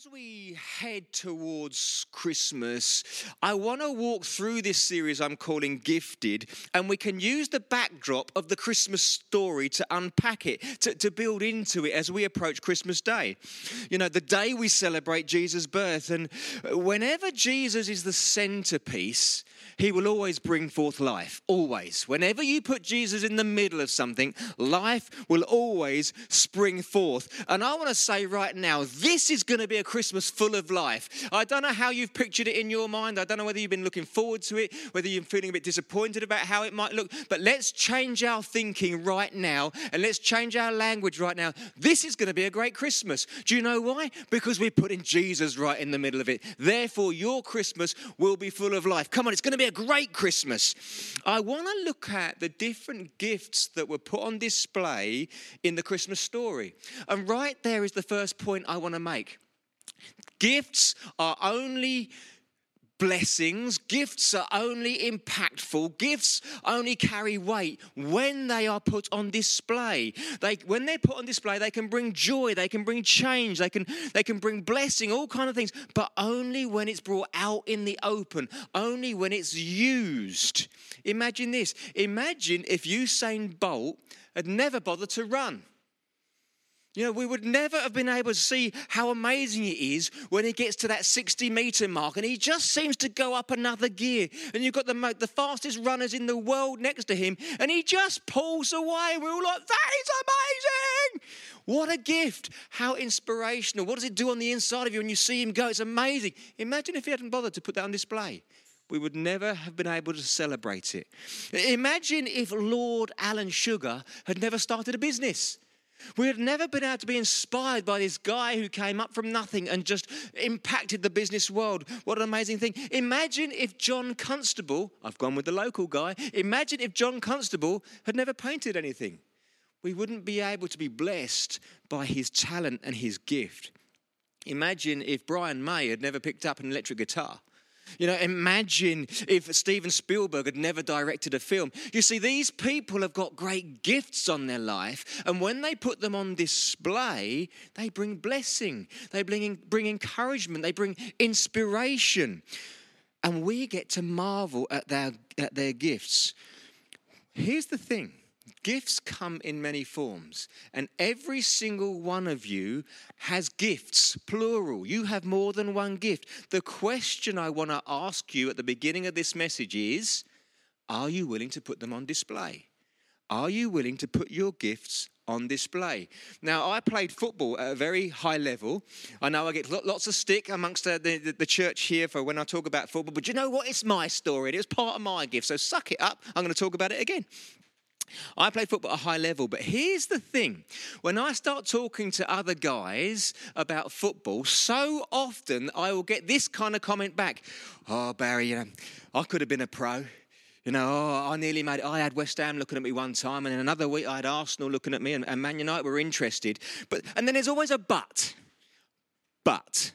as we head towards Christmas, I want to walk through this series I'm calling Gifted, and we can use the backdrop of the Christmas story to unpack it, to, to build into it as we approach Christmas Day. You know, the day we celebrate Jesus' birth, and whenever Jesus is the centerpiece, he will always bring forth life. Always. Whenever you put Jesus in the middle of something, life will always spring forth. And I want to say right now, this is going to be a Christmas full of life. I don't know how you've pictured it in your mind. I don't know whether you've been looking forward to it, whether you're feeling a bit disappointed about how it might look. But let's change our thinking right now and let's change our language right now. This is going to be a great Christmas. Do you know why? Because we're putting Jesus right in the middle of it. Therefore, your Christmas will be full of life. Come on, it's going to be a great Christmas. I want to look at the different gifts that were put on display in the Christmas story. And right there is the first point I want to make. Gifts are only blessings, gifts are only impactful, gifts only carry weight when they are put on display. They, when they're put on display, they can bring joy, they can bring change, they can, they can bring blessing, all kind of things, but only when it's brought out in the open, only when it's used. Imagine this. Imagine if Usain Bolt had never bothered to run. You know, we would never have been able to see how amazing it is when he gets to that 60 meter mark and he just seems to go up another gear. And you've got the, the fastest runners in the world next to him and he just pulls away. We're all like, that is amazing! What a gift! How inspirational. What does it do on the inside of you when you see him go? It's amazing. Imagine if he hadn't bothered to put that on display. We would never have been able to celebrate it. Imagine if Lord Alan Sugar had never started a business. We had never been able to be inspired by this guy who came up from nothing and just impacted the business world. What an amazing thing. Imagine if John Constable, I've gone with the local guy, imagine if John Constable had never painted anything. We wouldn't be able to be blessed by his talent and his gift. Imagine if Brian May had never picked up an electric guitar. You know, imagine if Steven Spielberg had never directed a film. You see, these people have got great gifts on their life, and when they put them on display, they bring blessing, they bring, bring encouragement, they bring inspiration. And we get to marvel at their, at their gifts. Here's the thing Gifts come in many forms, and every single one of you has gifts, plural. You have more than one gift. The question I want to ask you at the beginning of this message is Are you willing to put them on display? Are you willing to put your gifts on display. Now, I played football at a very high level. I know I get lots of stick amongst the, the, the, church here for when I talk about football, but you know what? It's my story. It was part of my gift. So suck it up. I'm going to talk about it again. I play football at a high level, but here's the thing. When I start talking to other guys about football, so often I will get this kind of comment back Oh, Barry, you know, I could have been a pro. You know, oh, I nearly made it. I had West Ham looking at me one time, and then another week I had Arsenal looking at me, and, and Man United were interested. But and then there's always a but. But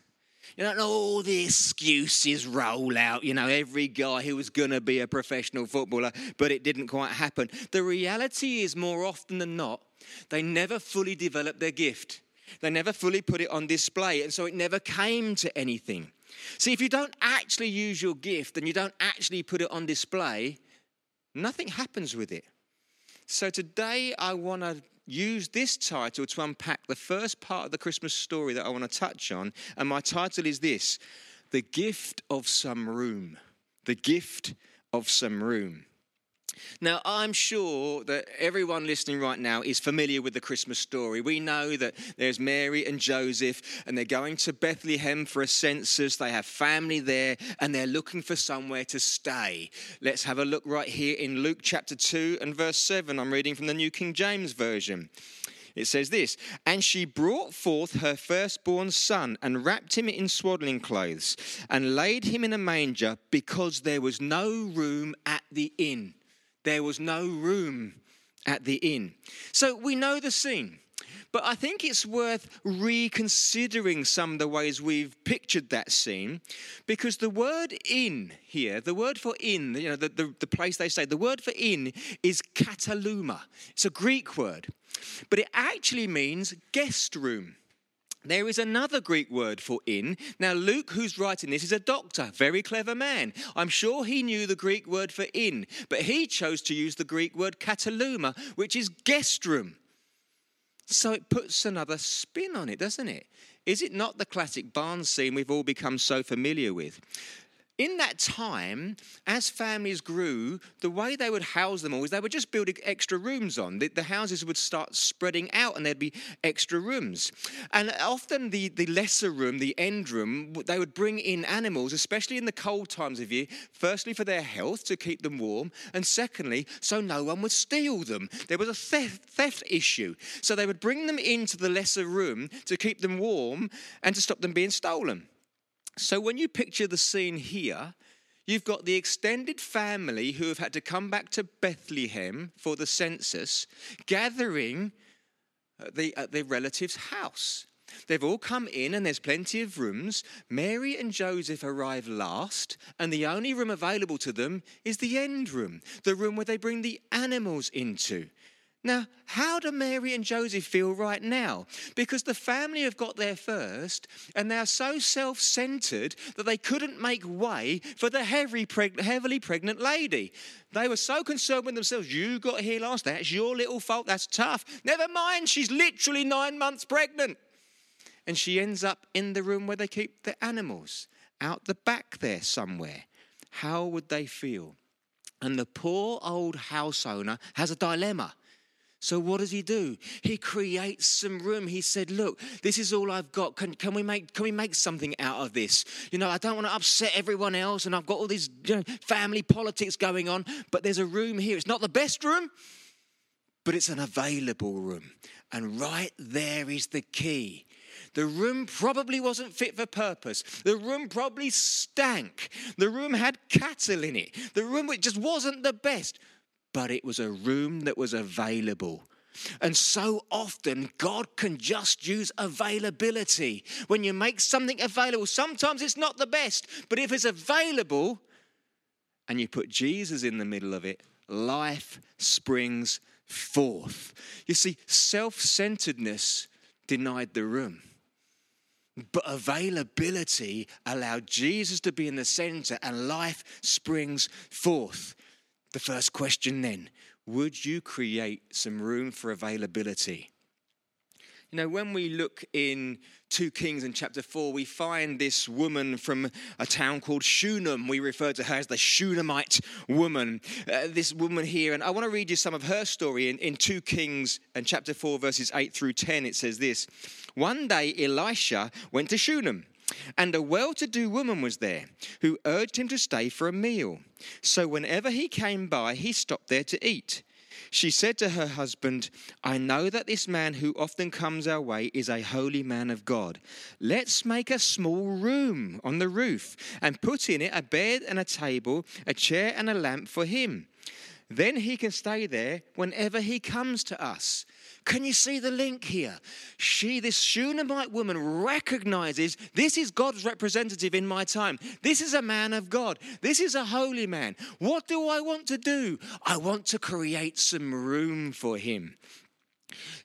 you know, oh, all the excuses roll out. You know, every guy who was going to be a professional footballer, but it didn't quite happen. The reality is, more often than not, they never fully developed their gift. They never fully put it on display, and so it never came to anything. See, if you don't actually use your gift and you don't actually put it on display, nothing happens with it. So today I want to use this title to unpack the first part of the Christmas story that I want to touch on. And my title is this The Gift of Some Room. The Gift of Some Room. Now, I'm sure that everyone listening right now is familiar with the Christmas story. We know that there's Mary and Joseph, and they're going to Bethlehem for a census. They have family there, and they're looking for somewhere to stay. Let's have a look right here in Luke chapter 2 and verse 7. I'm reading from the New King James Version. It says this And she brought forth her firstborn son and wrapped him in swaddling clothes and laid him in a manger because there was no room at the inn. There was no room at the inn. So we know the scene. But I think it's worth reconsidering some of the ways we've pictured that scene because the word inn here, the word for inn, you know, the, the, the, place they say, the word for inn is kataluma. It's a Greek word, but it actually means guest room. There is another Greek word for in. Now, Luke, who's writing this, is a doctor, very clever man. I'm sure he knew the Greek word for in, but he chose to use the Greek word kataluma, which is guest room. So it puts another spin on it, doesn't it? Is it not the classic barn scene we've all become so familiar with? In that time, as families grew, the way they would house them all is they would just build extra rooms on. The, the, houses would start spreading out and there'd be extra rooms. And often the, the lesser room, the end room, they would bring in animals, especially in the cold times of year, firstly for their health to keep them warm, and secondly, so no one would steal them. There was a theft, theft issue. So they would bring them into the lesser room to keep them warm and to stop them being stolen. So when you picture the scene here, you've got the extended family who have had to come back to Bethlehem for the census, gathering at, the, at their relative's house. They've all come in, and there's plenty of rooms. Mary and Joseph arrive last, and the only room available to them is the end room, the room where they bring the animals into. Now, how do Mary and Joseph feel right now? Because the family have got there first and they're so self centered that they couldn't make way for the heavily, heavily pregnant lady. They were so concerned with themselves. You got here last. That's your little fault. That's tough. Never mind, she's literally nine months pregnant. And she ends up in the room where they keep the animals, out the back there somewhere. How would they feel? And the poor old house owner has a dilemma so what does he do? He creates some room. He said, "Look, this is all I've got. Can, can we make can we make something out of this? You know, I don't want to upset everyone else, and I've got all these you know, family politics going on. But there's a room here. It's not the best room, but it's an available room, and right there is the key." The room probably wasn't fit for purpose. The room probably stank. The room had cattle in it. The room just wasn't the best but it was a room that was available. And so often, God can just use availability. When you make something available, sometimes it's not the best, but if it's available and you put Jesus in the middle of it, life springs forth. You see, self centeredness denied the room. But availability allowed Jesus to be in the center and life springs forth. The first question then would you create some room for availability? You know, when we look in 2 Kings in chapter 4, we find this woman from a town called Shunem. We refer to her as the Shunammite woman. Uh, this woman here, and I want to read you some of her story in, in 2 Kings and chapter 4, verses 8 through 10. It says this One day Elisha went to Shunem and a well to do woman was there who urged him to stay for a meal. So whenever he came by, he stopped there to eat. She said to her husband, I know that this man who often comes our way is a holy man of God. Let's make a small room on the roof and put in it a bed and a table, a chair and a lamp for him. Then he can stay there whenever he comes to us. Can you see the link here? She, this Shunammite woman, recognizes this is God's representative in my time. This is a man of God. This is a holy man. What do I want to do? I want to create some room for him.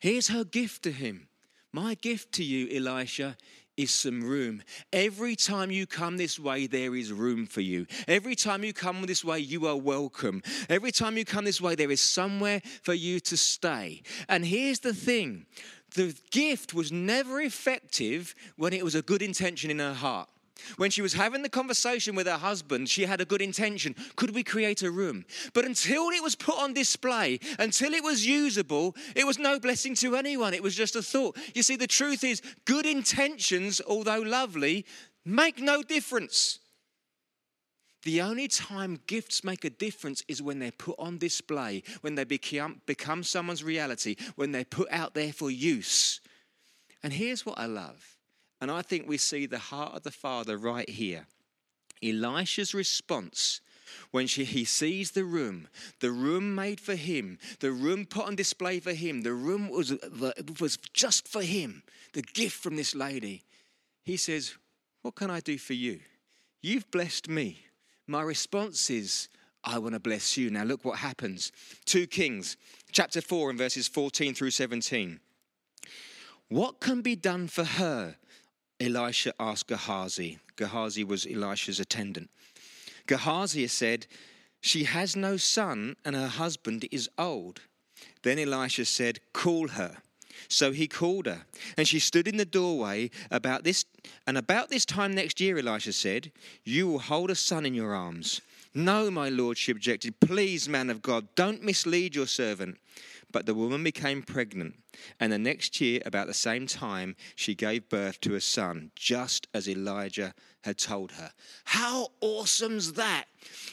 Here's her gift to him. My gift to you, Elisha, is some room. Every time you come this way, there is room for you. Every time you come this way, you are welcome. Every time you come this way, there is somewhere for you to stay. And here's the thing the gift was never effective when it was a good intention in her heart. When she was having the conversation with her husband, she had a good intention. Could we create a room? But until it was put on display, until it was usable, it was no blessing to anyone. It was just a thought. You see, the truth is, good intentions, although lovely, make no difference. The only time gifts make a difference is when they're put on display, when they become, become someone's reality, when they're put out there for use. And here's what I love and I think we see the heart of the Father right here. Elisha's response when she, he sees the room, the room made for him, the room put on display for him, the room was, was just for him, the gift from this lady. He says, What can I do for you? You've blessed me. My response is, I want to bless you. Now, look what happens. 2 Kings, chapter 4, and verses 14 through 17. What can be done for her? Elisha asked Gehazi. Gehazi was Elisha's attendant. Gehazi said, She has no son, and her husband is old. Then Elisha said, Call her. So he called her, and she stood in the doorway about this and about this time next year, Elisha said, You will hold a son in your arms. No, my lord, she objected. Please, man of God, don't mislead your servant. But the woman became pregnant, and the next year, about the same time, she gave birth to a son, just as Elijah had told her. How awesome's that?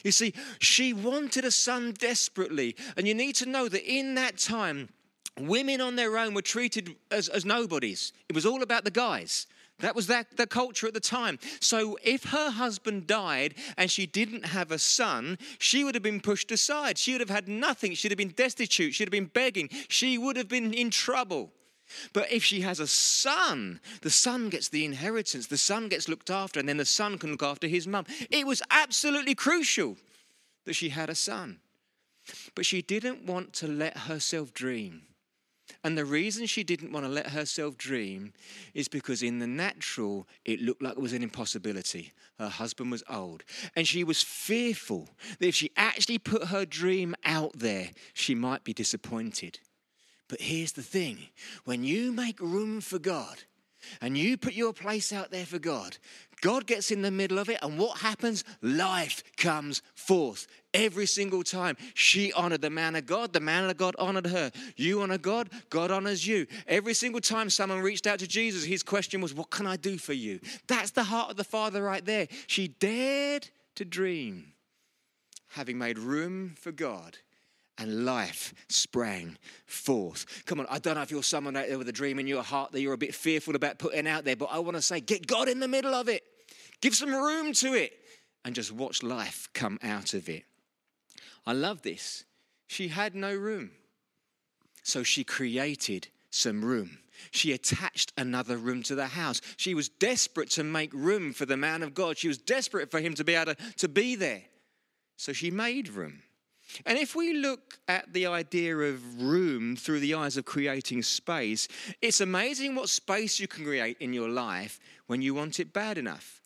You see, she wanted a son desperately, and you need to know that in that time, women on their own were treated as, as nobodies. It was all about the guys. That was that, the culture at the time. So if her husband died and she didn't have a son, she would have been pushed aside. She would have had nothing. She'd have been destitute. She'd have been begging. She would have been in trouble. But if she has a son, the son gets the inheritance, the son gets looked after, and then the son can look after his mum. It was absolutely crucial that she had a son. But she didn't want to let herself dream. And the reason she didn't want to let herself dream is because in the natural, it looked like it was an impossibility. Her husband was old. And she was fearful that if she actually put her dream out there, she might be disappointed. But here's the thing when you make room for God, and you put your place out there for God, God gets in the middle of it, and what happens? Life comes forth every single time. She honored the man of God, the man of God honored her. You honor God, God honors you. Every single time someone reached out to Jesus, his question was, What can I do for you? That's the heart of the Father right there. She dared to dream, having made room for God and life sprang forth. Come on, I don't know if you're someone out there with a dream in your heart that you're a bit fearful about putting out there, but I want to say, get God in the middle of it. Give some room to it and just watch life come out of it. I love this. She had no room. So she created some room. She attached another room to the house. She was desperate to make room for the man of God. She was desperate for him to be able to, to be there. So she made room. And if we look at the idea of room through the eyes of creating space, it's amazing what space you can create in your life when you want it bad enough.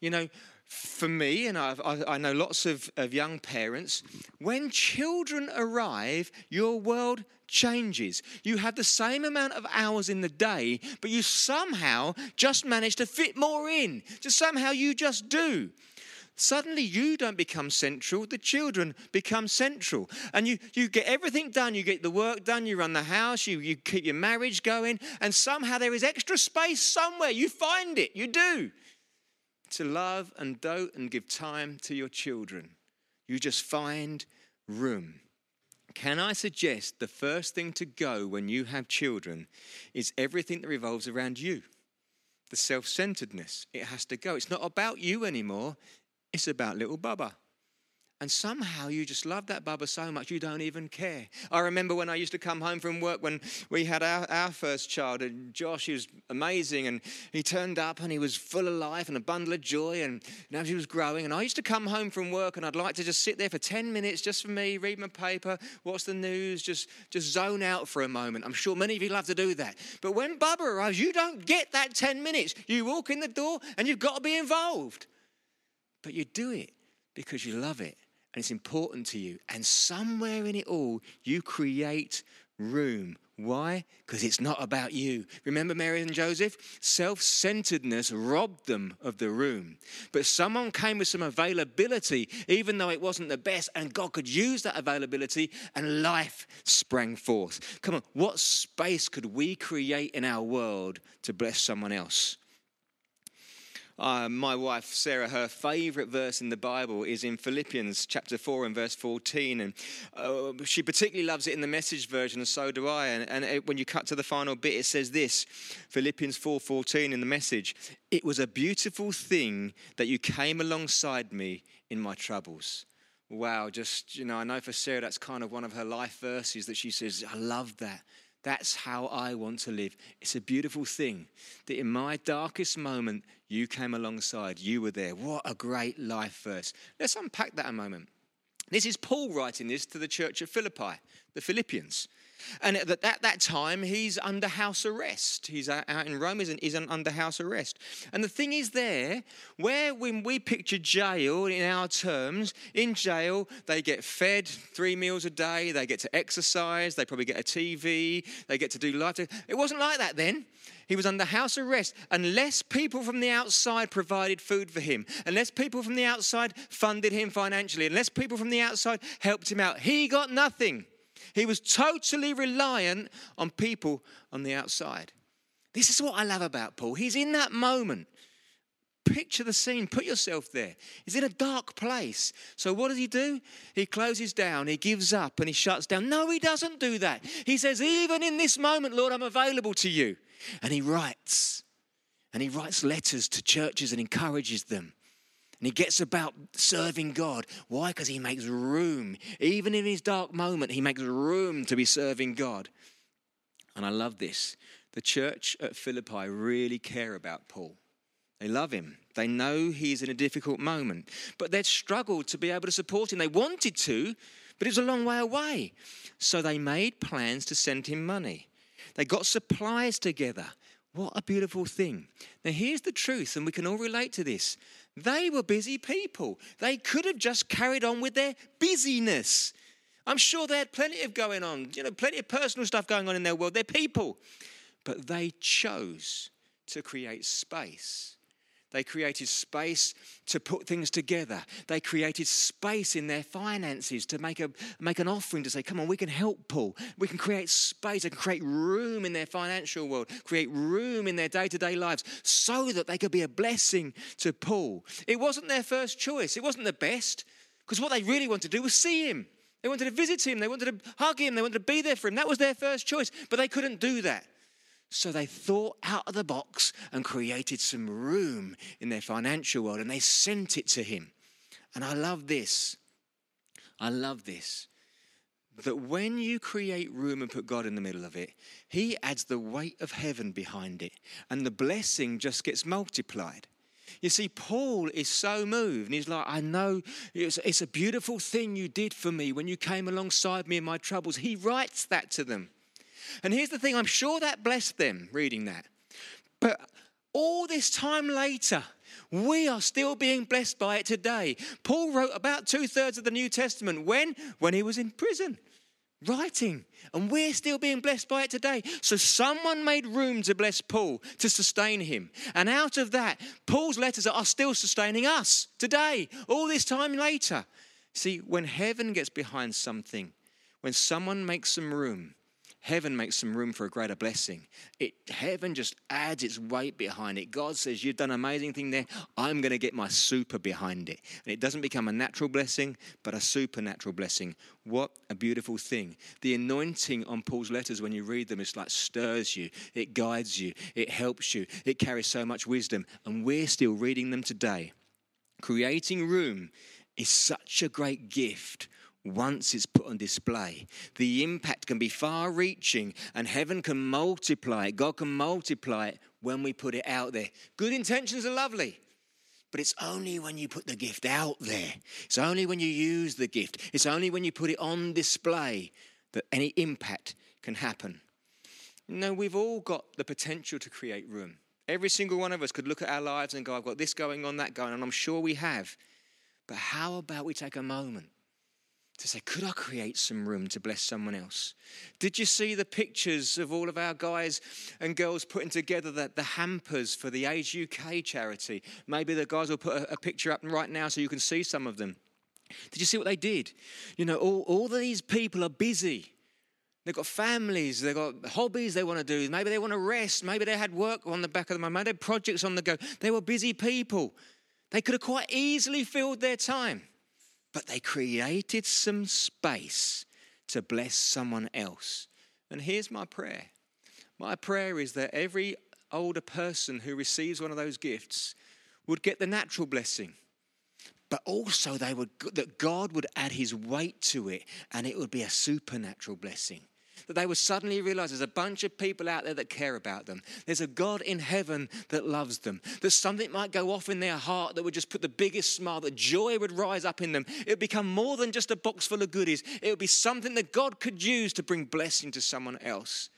You know, for me, and I've, i know lots of, of young parents, when children arrive, your world changes. You have the same amount of hours in the day, but you somehow just manage to fit more in. Just somehow you just do suddenly you don't become central, the children become central. And you, you get everything done. You get the work done, you run the house, you, you keep your marriage going, and somehow there is extra space somewhere. You find it, you do. To love and dote and give time to your children. You just find room. Can I suggest the first thing to go when you have children is everything that revolves around you? The self centeredness. It has to go. It's not about you anymore, it's about little Bubba. And somehow you just love that Bubba so much you don't even care. I remember when I used to come home from work when we had our, our first child, and Josh, he was amazing, and he turned up and he was full of life and a bundle of joy, and now he was growing. And I used to come home from work and I'd like to just sit there for 10 minutes just for me, read my paper, watch the news, just, just zone out for a moment. I'm sure many of you love to do that. But when Bubba arrives, you don't get that 10 minutes. You walk in the door and you've got to be involved. But you do it because you love it and it's important to you. And somewhere in it all, you create room. Why? Because it's not about you. Remember Mary and Joseph? Self centeredness robbed them of the room. But someone came with some availability, even though it wasn't the best, and God could use that availability, and life sprang forth. Come on, what space could we create in our world to bless someone else? Uh, my wife Sarah, her favorite verse in the Bible is in Philippians chapter 4 and verse 14. And uh, she particularly loves it in the message version, and so do I. And, and it, when you cut to the final bit, it says this Philippians 4 14 in the message It was a beautiful thing that you came alongside me in my troubles. Wow, just, you know, I know for Sarah that's kind of one of her life verses that she says, I love that. That's how I want to live. It's a beautiful thing that in my darkest moment, you came alongside. You were there. What a great life verse. Let's unpack that a moment. This is Paul writing this to the church of Philippi, the Philippians. And at that, that time, he's under house arrest. He's out in Rome, he's, under house arrest. And the thing is, there, where when we picture jail in our terms, in jail, they get fed three meals a day, they get to exercise, they probably get a TV, they get to do life. It wasn't like that then. He was under house arrest unless people from the outside provided food for him, unless people from the outside funded him financially, unless people from the outside helped him out. He got nothing. He was totally reliant on people on the outside. This is what I love about Paul. He's in that moment. Picture the scene, put yourself there. He's in a dark place. So, what does he do? He closes down, he gives up, and he shuts down. No, he doesn't do that. He says, Even in this moment, Lord, I'm available to you. And he writes, and he writes letters to churches and encourages them. And he gets about serving God. Why? Because he makes room. Even in his dark moment, he makes room to be serving God. And I love this. The church at Philippi really care about Paul. They love him. They know he's in a difficult moment, but they'd struggled to be able to support him. They wanted to, but it was a long way away. So they made plans to send him money. They got supplies together. What a beautiful thing. Now, here's the truth, and we can all relate to this. They were busy people. They could have just carried on with their busyness. I'm sure they had plenty of going on, you know, plenty of personal stuff going on in their world. They're people. But they chose to create space they created space to put things together. They created space in their finances to make, a, make an offering to say, come on, we can help Paul. We can create space. They can create room in their financial world, create room in their day to day lives so that they could be a blessing to Paul. It wasn't their first choice, it wasn't the best, because what they really wanted to do was see him. They wanted to visit him, they wanted to hug him, they wanted to be there for him. That was their first choice, but they couldn't do that. So they thought out of the box and created some room in their financial world and they sent it to him. And I love this. I love this. That when you create room and put God in the middle of it, He adds the weight of heaven behind it, and the blessing just gets multiplied. You see, Paul is so moved, and he's like, I know it's, it's, a beautiful thing you did for me when you came alongside me in my troubles. He writes that to them. And here's the thing I'm sure that blessed them reading that. But all this time later, we are still being blessed by it today. Paul wrote about two thirds of the New Testament. When? When he was in prison, writing. And we're still being blessed by it today. So someone made room to bless Paul, to sustain him. And out of that, Paul's letters are still sustaining us today, all this time later. See, when heaven gets behind something, when someone makes some room, heaven makes some room for a greater blessing. It, heaven just adds its weight behind it. God says, You've done an amazing thing there. I'm going to get my super behind it. And it doesn't become a natural blessing, but a supernatural blessing. What a beautiful thing. The anointing on Paul's letters, when you read them, it's like stirs you, it guides you, it helps you, it carries so much wisdom. And we're still reading them today. Creating room is such a great gift once it's put on display. The impact can be far reaching and heaven can multiply it. God can multiply it when we put it out there. Good intentions are lovely, but it's only when you put the gift out there. It's only when you use the gift. It's only when you put it on display that any impact can happen. You know, we've all got the potential to create room. Every single one of us could look at our lives and go, I've got this going on, that going on. I'm sure we have. But how about we take a moment to say, could I create some room to bless someone else? Did you see the pictures of all of our guys and girls putting together the, the hampers for the Age UK charity? Maybe the guys will put a, a picture up right now so you can see some of them. Did you see what they did? You know, all, all these people are busy. They've got families, they've got hobbies they want to do. Maybe they want to rest. Maybe they had work on the back of them. Maybe they had projects on the go. They were busy people. They could have quite easily filled their time but they created some space to bless someone else. And here's my prayer my prayer is that every older person who receives one of those gifts would get the natural blessing but also they would that God would add his weight to it and it would be a supernatural blessing that they would suddenly realize there's a bunch of people out there that care about them. There's a God in heaven that loves them. That something might go off in their heart that would just put the biggest smile, that joy would rise up in them. It would become more than just a box full of goodies, it would be something that God could use to bring blessing to someone else.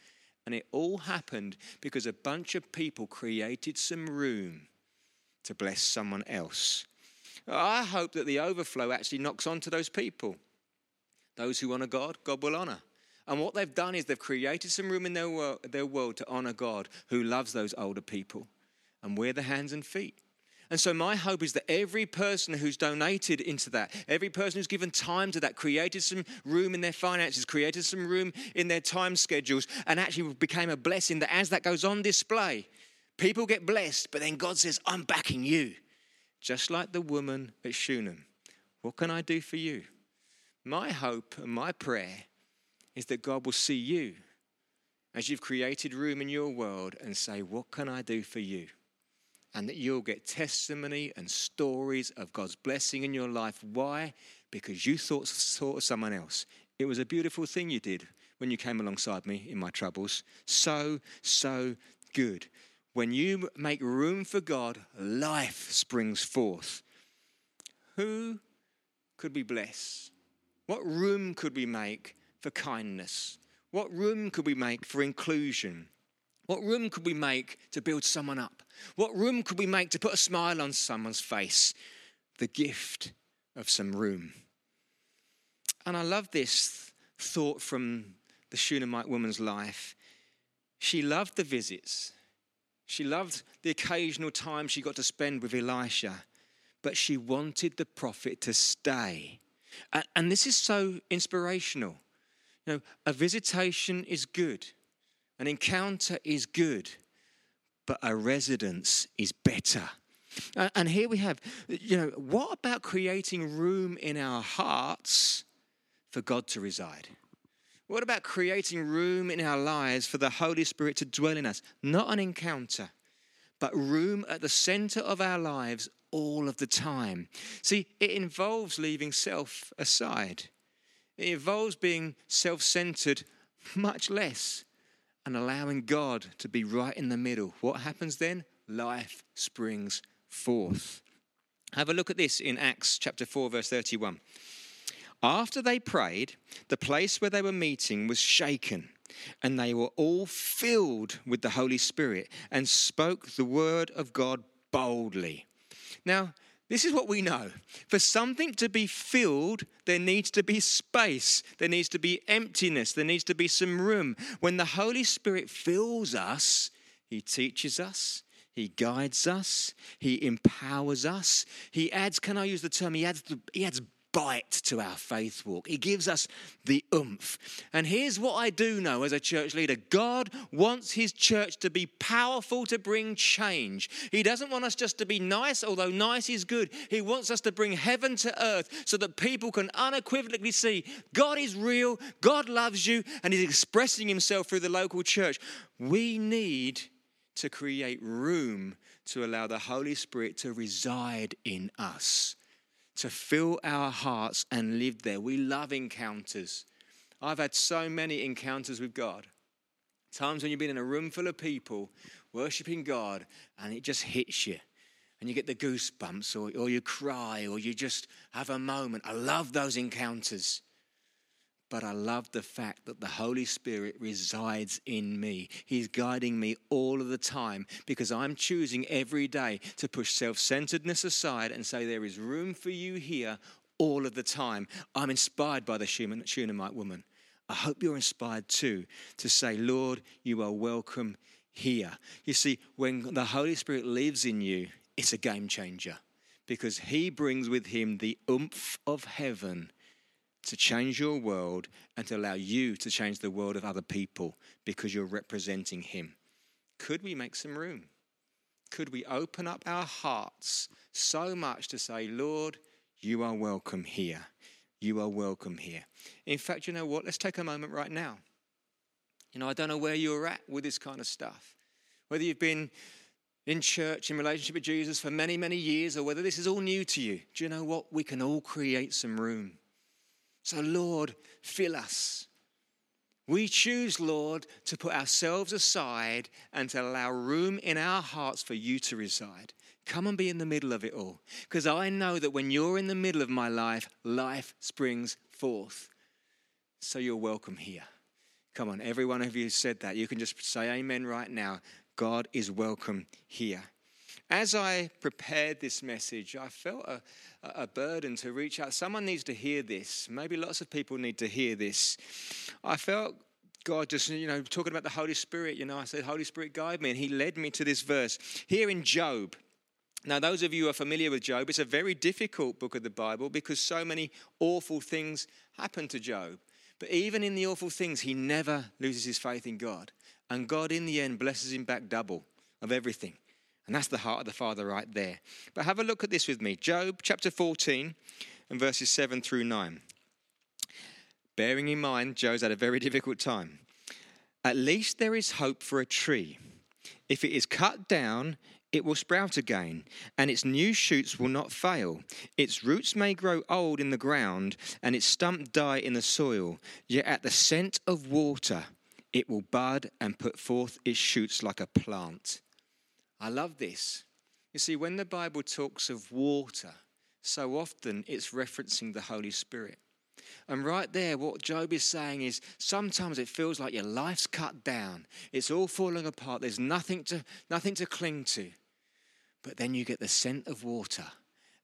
And it all happened because a bunch of people created some room to bless someone else. I hope that the overflow actually knocks onto those people. Those who honor God, God will honor. And what they've done is they've created some room in their world, their world to honor God who loves those older people. And we're the hands and feet. And so, my hope is that every person who's donated into that, every person who's given time to that, created some room in their finances, created some room in their time schedules, and actually became a blessing that as that goes on display, people get blessed, but then God says, I'm backing you. Just like the woman at Shunem. What can I do for you? My hope and my prayer is that God will see you as you've created room in your world and say, What can I do for you? And that you'll get testimony and stories of God's blessing in your life. Why? Because you thought, thought of someone else. It was a beautiful thing you did when you came alongside me in my troubles. So, so good. When you make room for God, life springs forth. Who could we bless? What room could we make for kindness? What room could we make for inclusion? What room could we make to build someone up? What room could we make to put a smile on someone's face? The gift of some room. And I love this thought from the Shunammite woman's life. She loved the visits, she loved the occasional time she got to spend with Elisha, but she wanted the prophet to stay and this is so inspirational. You know, a visitation is good, an encounter is good, but a residence is better. And here we have, you know, what about creating room in our hearts for God to reside? What about creating room in our lives for the Holy Spirit to dwell in us? Not an encounter, but room at the center of our lives all of the time. See, it involves leaving self aside, it involves being self centered much less and allowing God to be right in the middle. What happens then? Life springs forth. Have a look at this in Acts chapter 4, verse 31. After they prayed, the place where they were meeting was shaken, and they were all filled with the Holy Spirit and spoke the word of God boldly. Now, this is what we know. For something to be filled, there needs to be space. There needs to be emptiness. There needs to be some room. When the Holy Spirit fills us, He teaches us, He guides us, He empowers us. He adds, can I use the term? He adds, he adds bite to our faith walk. He gives us the oomph. And here's what I do know as a church leader God wants his church to be powerful to bring change. He doesn't want us just to be nice, although nice is good. He wants us to bring heaven to earth so that people can unequivocally see God is real, God loves you, and He's expressing Himself through the local church. We need to create room to allow the Holy Spirit to reside in us to fill our hearts and live there. We love encounters. I've had so many encounters with God. Times when you've been in a room full of people worshiping God and it just hits you and you get the goosebumps or, or you cry or you just have a moment. I love those encounters but I love the fact that the Holy Spirit resides in me. He's guiding me all of the time because I'm choosing every day to push self centeredness aside and say, There is room for you here all of the time. I'm inspired by the Shunammite woman. I hope you're inspired too to say, Lord, you are welcome here. You see, when the Holy Spirit lives in you, it's a game changer because he brings with him the oomph of heaven to change your world and to allow you to change the world of other people because you're representing Him. Could we make some room? Could we open up our hearts so much to say, Lord, you are welcome here. You are welcome here. In fact, you know what? Let's take a moment right now. You know, I don't know where you're at with this kind of stuff. Whether you've been in church in relationship with Jesus for many, many years, or whether this is all new to you, do you know what? We can all create some room. So, Lord, fill us. We choose, Lord, to put ourselves aside and to allow room in our hearts for you to reside. Come and be in the middle of it all. Because I know that when you're in the middle of my life, life springs forth. So you're welcome here. Come on, every one of you said that. You can just say amen right now. God is welcome here. As I prepared this message, I felt a, a burden to reach out. Someone needs to hear this. Maybe lots of people need to hear this. I felt God just, you know, talking about the Holy Spirit, you know, I said, Holy Spirit, guide me. And He led me to this verse here in Job. Now, those of you who are familiar with Job, it's a very difficult book of the Bible because so many awful things happen to Job. But even in the awful things, he never loses his faith in God. And God, in the end, blesses him back double of everything. And that's the heart of the Father right there. But have a look at this with me Job chapter 14 and verses 7 through 9. Bearing in mind, Job's had a very difficult time. At least there is hope for a tree. If it is cut down, it will sprout again, and its new shoots will not fail. Its roots may grow old in the ground, and its stump die in the soil, yet at the scent of water it will bud and put forth its shoots like a plant. I love this. You see, when the Bible talks of water, so often it's referencing the Holy Spirit. And right there, what Job is saying is sometimes it feels like your life's cut down. It's all falling apart. There's nothing to, nothing to cling to. But then you get the scent of water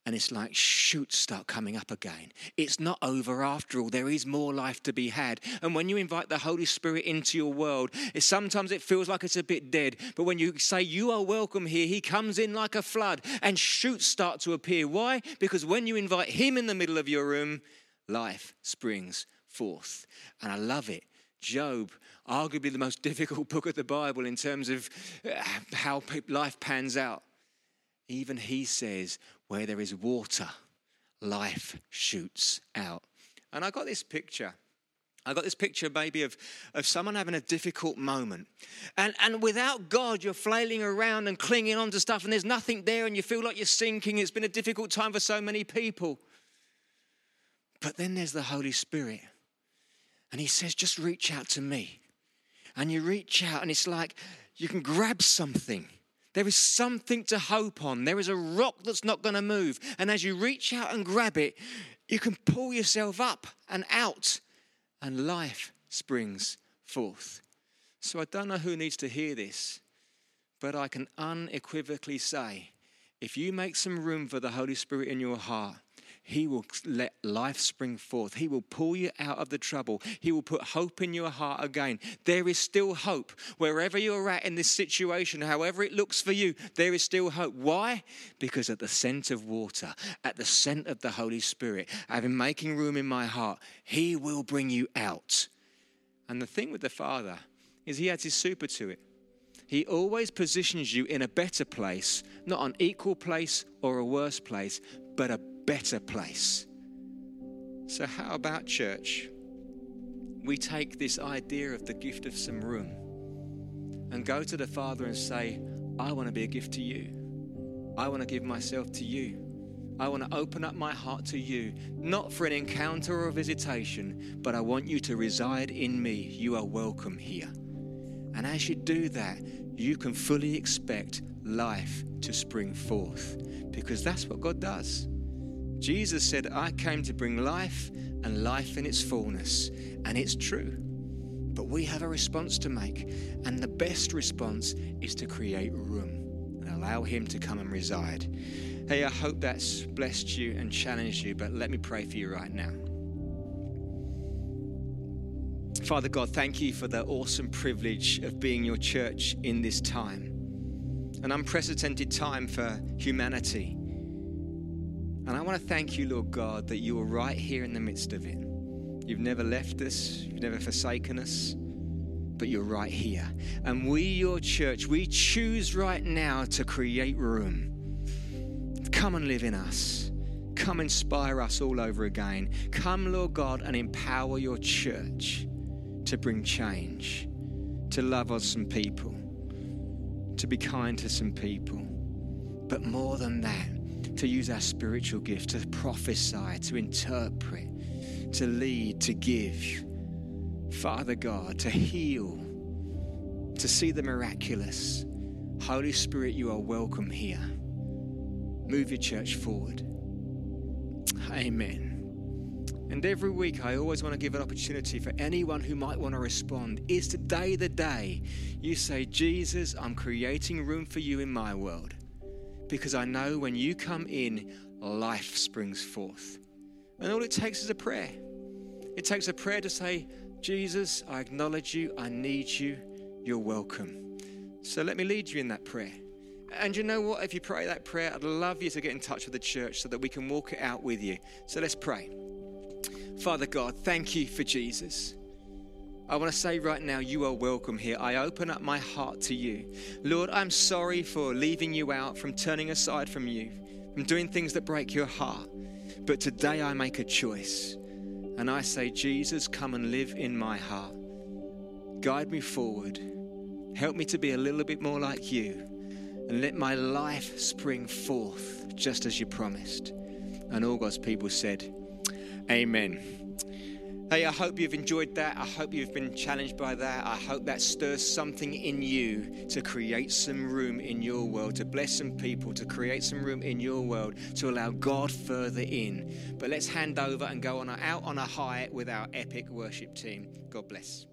and it's like shoots start coming up again. It's not over after all. There is more life to be had. And when you invite the Holy Spirit into your world, it, sometimes it feels like it's a bit dead. But when you say you are welcome here, He comes in like a flood and shoots start to appear. Why? Because when you invite Him in the middle of your room, life springs forth. And I love it. Job, arguably the most difficult book of the Bible in terms of uh, how life pans out. Even he says, where there is water, life shoots out. And I got this picture. I got this picture maybe of, of someone having a difficult moment. And, and without God, you're flailing around and clinging on to stuff, and there's nothing there, and you feel like you're sinking. It's been a difficult time for so many people. But then there's the Holy Spirit. And He says, just reach out to me. And you reach out, and it's like you can grab something there is something to hope on. There is a rock that's not going to move. And as you reach out and grab it, you can pull yourself up and out, and life springs forth. So I don't know who needs to hear this, but I can unequivocally say if you make some room for the Holy Spirit in your heart, he will let life spring forth. He will pull you out of the trouble. He will put hope in your heart again. There is still hope. Wherever you're at in this situation, however it looks for you, there is still hope. Why? Because at the scent of water, at the scent of the Holy Spirit, having making room in my heart, He will bring you out. And the thing with the Father is He adds His super to it. He always positions you in a better place, not an equal place or a worse place, but a better place. So, how about church? We take this idea of the gift of some room and go to the Father and say, I want to be a gift to you. I want to give myself to you. I want to open up my heart to you, not for an encounter or a visitation, but I want you to reside in me. You are welcome here. And as you do that, you can fully expect life to spring forth because that's what God does. Jesus said, I came to bring life and life in its fullness. And it's true. But we have a response to make. And the best response is to create room and allow Him to come and reside. Hey, I hope that's blessed you and challenged you, but let me pray for you right now. Father God, thank you for the awesome privilege of being your church in this time, an unprecedented time for humanity. And I want to thank you, Lord God, that you are right here in the midst of it. You've never left us, you've never forsaken us, but you're right here. And we, your church, we choose right now to create room. Come and live in us. Come inspire us all over again. Come, Lord God, and empower your church to bring change, to love on some people, to be kind to some people. But more than that, to use our spiritual gift to prophesy, to interpret, to lead, to give. Father God, to heal, to see the miraculous. Holy Spirit, you are welcome here. Move your church forward. Amen. And every week, I always want to give an opportunity for anyone who might want to respond. Is today the day you say, Jesus, I'm creating room for you in my world? Because I know when you come in, life springs forth. And all it takes is a prayer. It takes a prayer to say, Jesus, I acknowledge you, I need you, you're welcome. So let me lead you in that prayer. And you know what? If you pray that prayer, I'd love you to get in touch with the church so that we can walk it out with you. So let's pray. Father God, thank you for Jesus. I want to say right now, you are welcome here. I open up my heart to you. Lord, I'm sorry for leaving you out, from turning aside from you, from doing things that break your heart. But today I make a choice. And I say, Jesus, come and live in my heart. Guide me forward. Help me to be a little bit more like you. And let my life spring forth just as you promised. And all God's people said, Amen. Hey, I hope you've enjoyed that. I hope you've been challenged by that. I hope that stirs something in you to create some room in your world, to bless some people, to create some room in your world, to allow God further in. But let's hand over and go on out on a high with our epic worship team. God bless.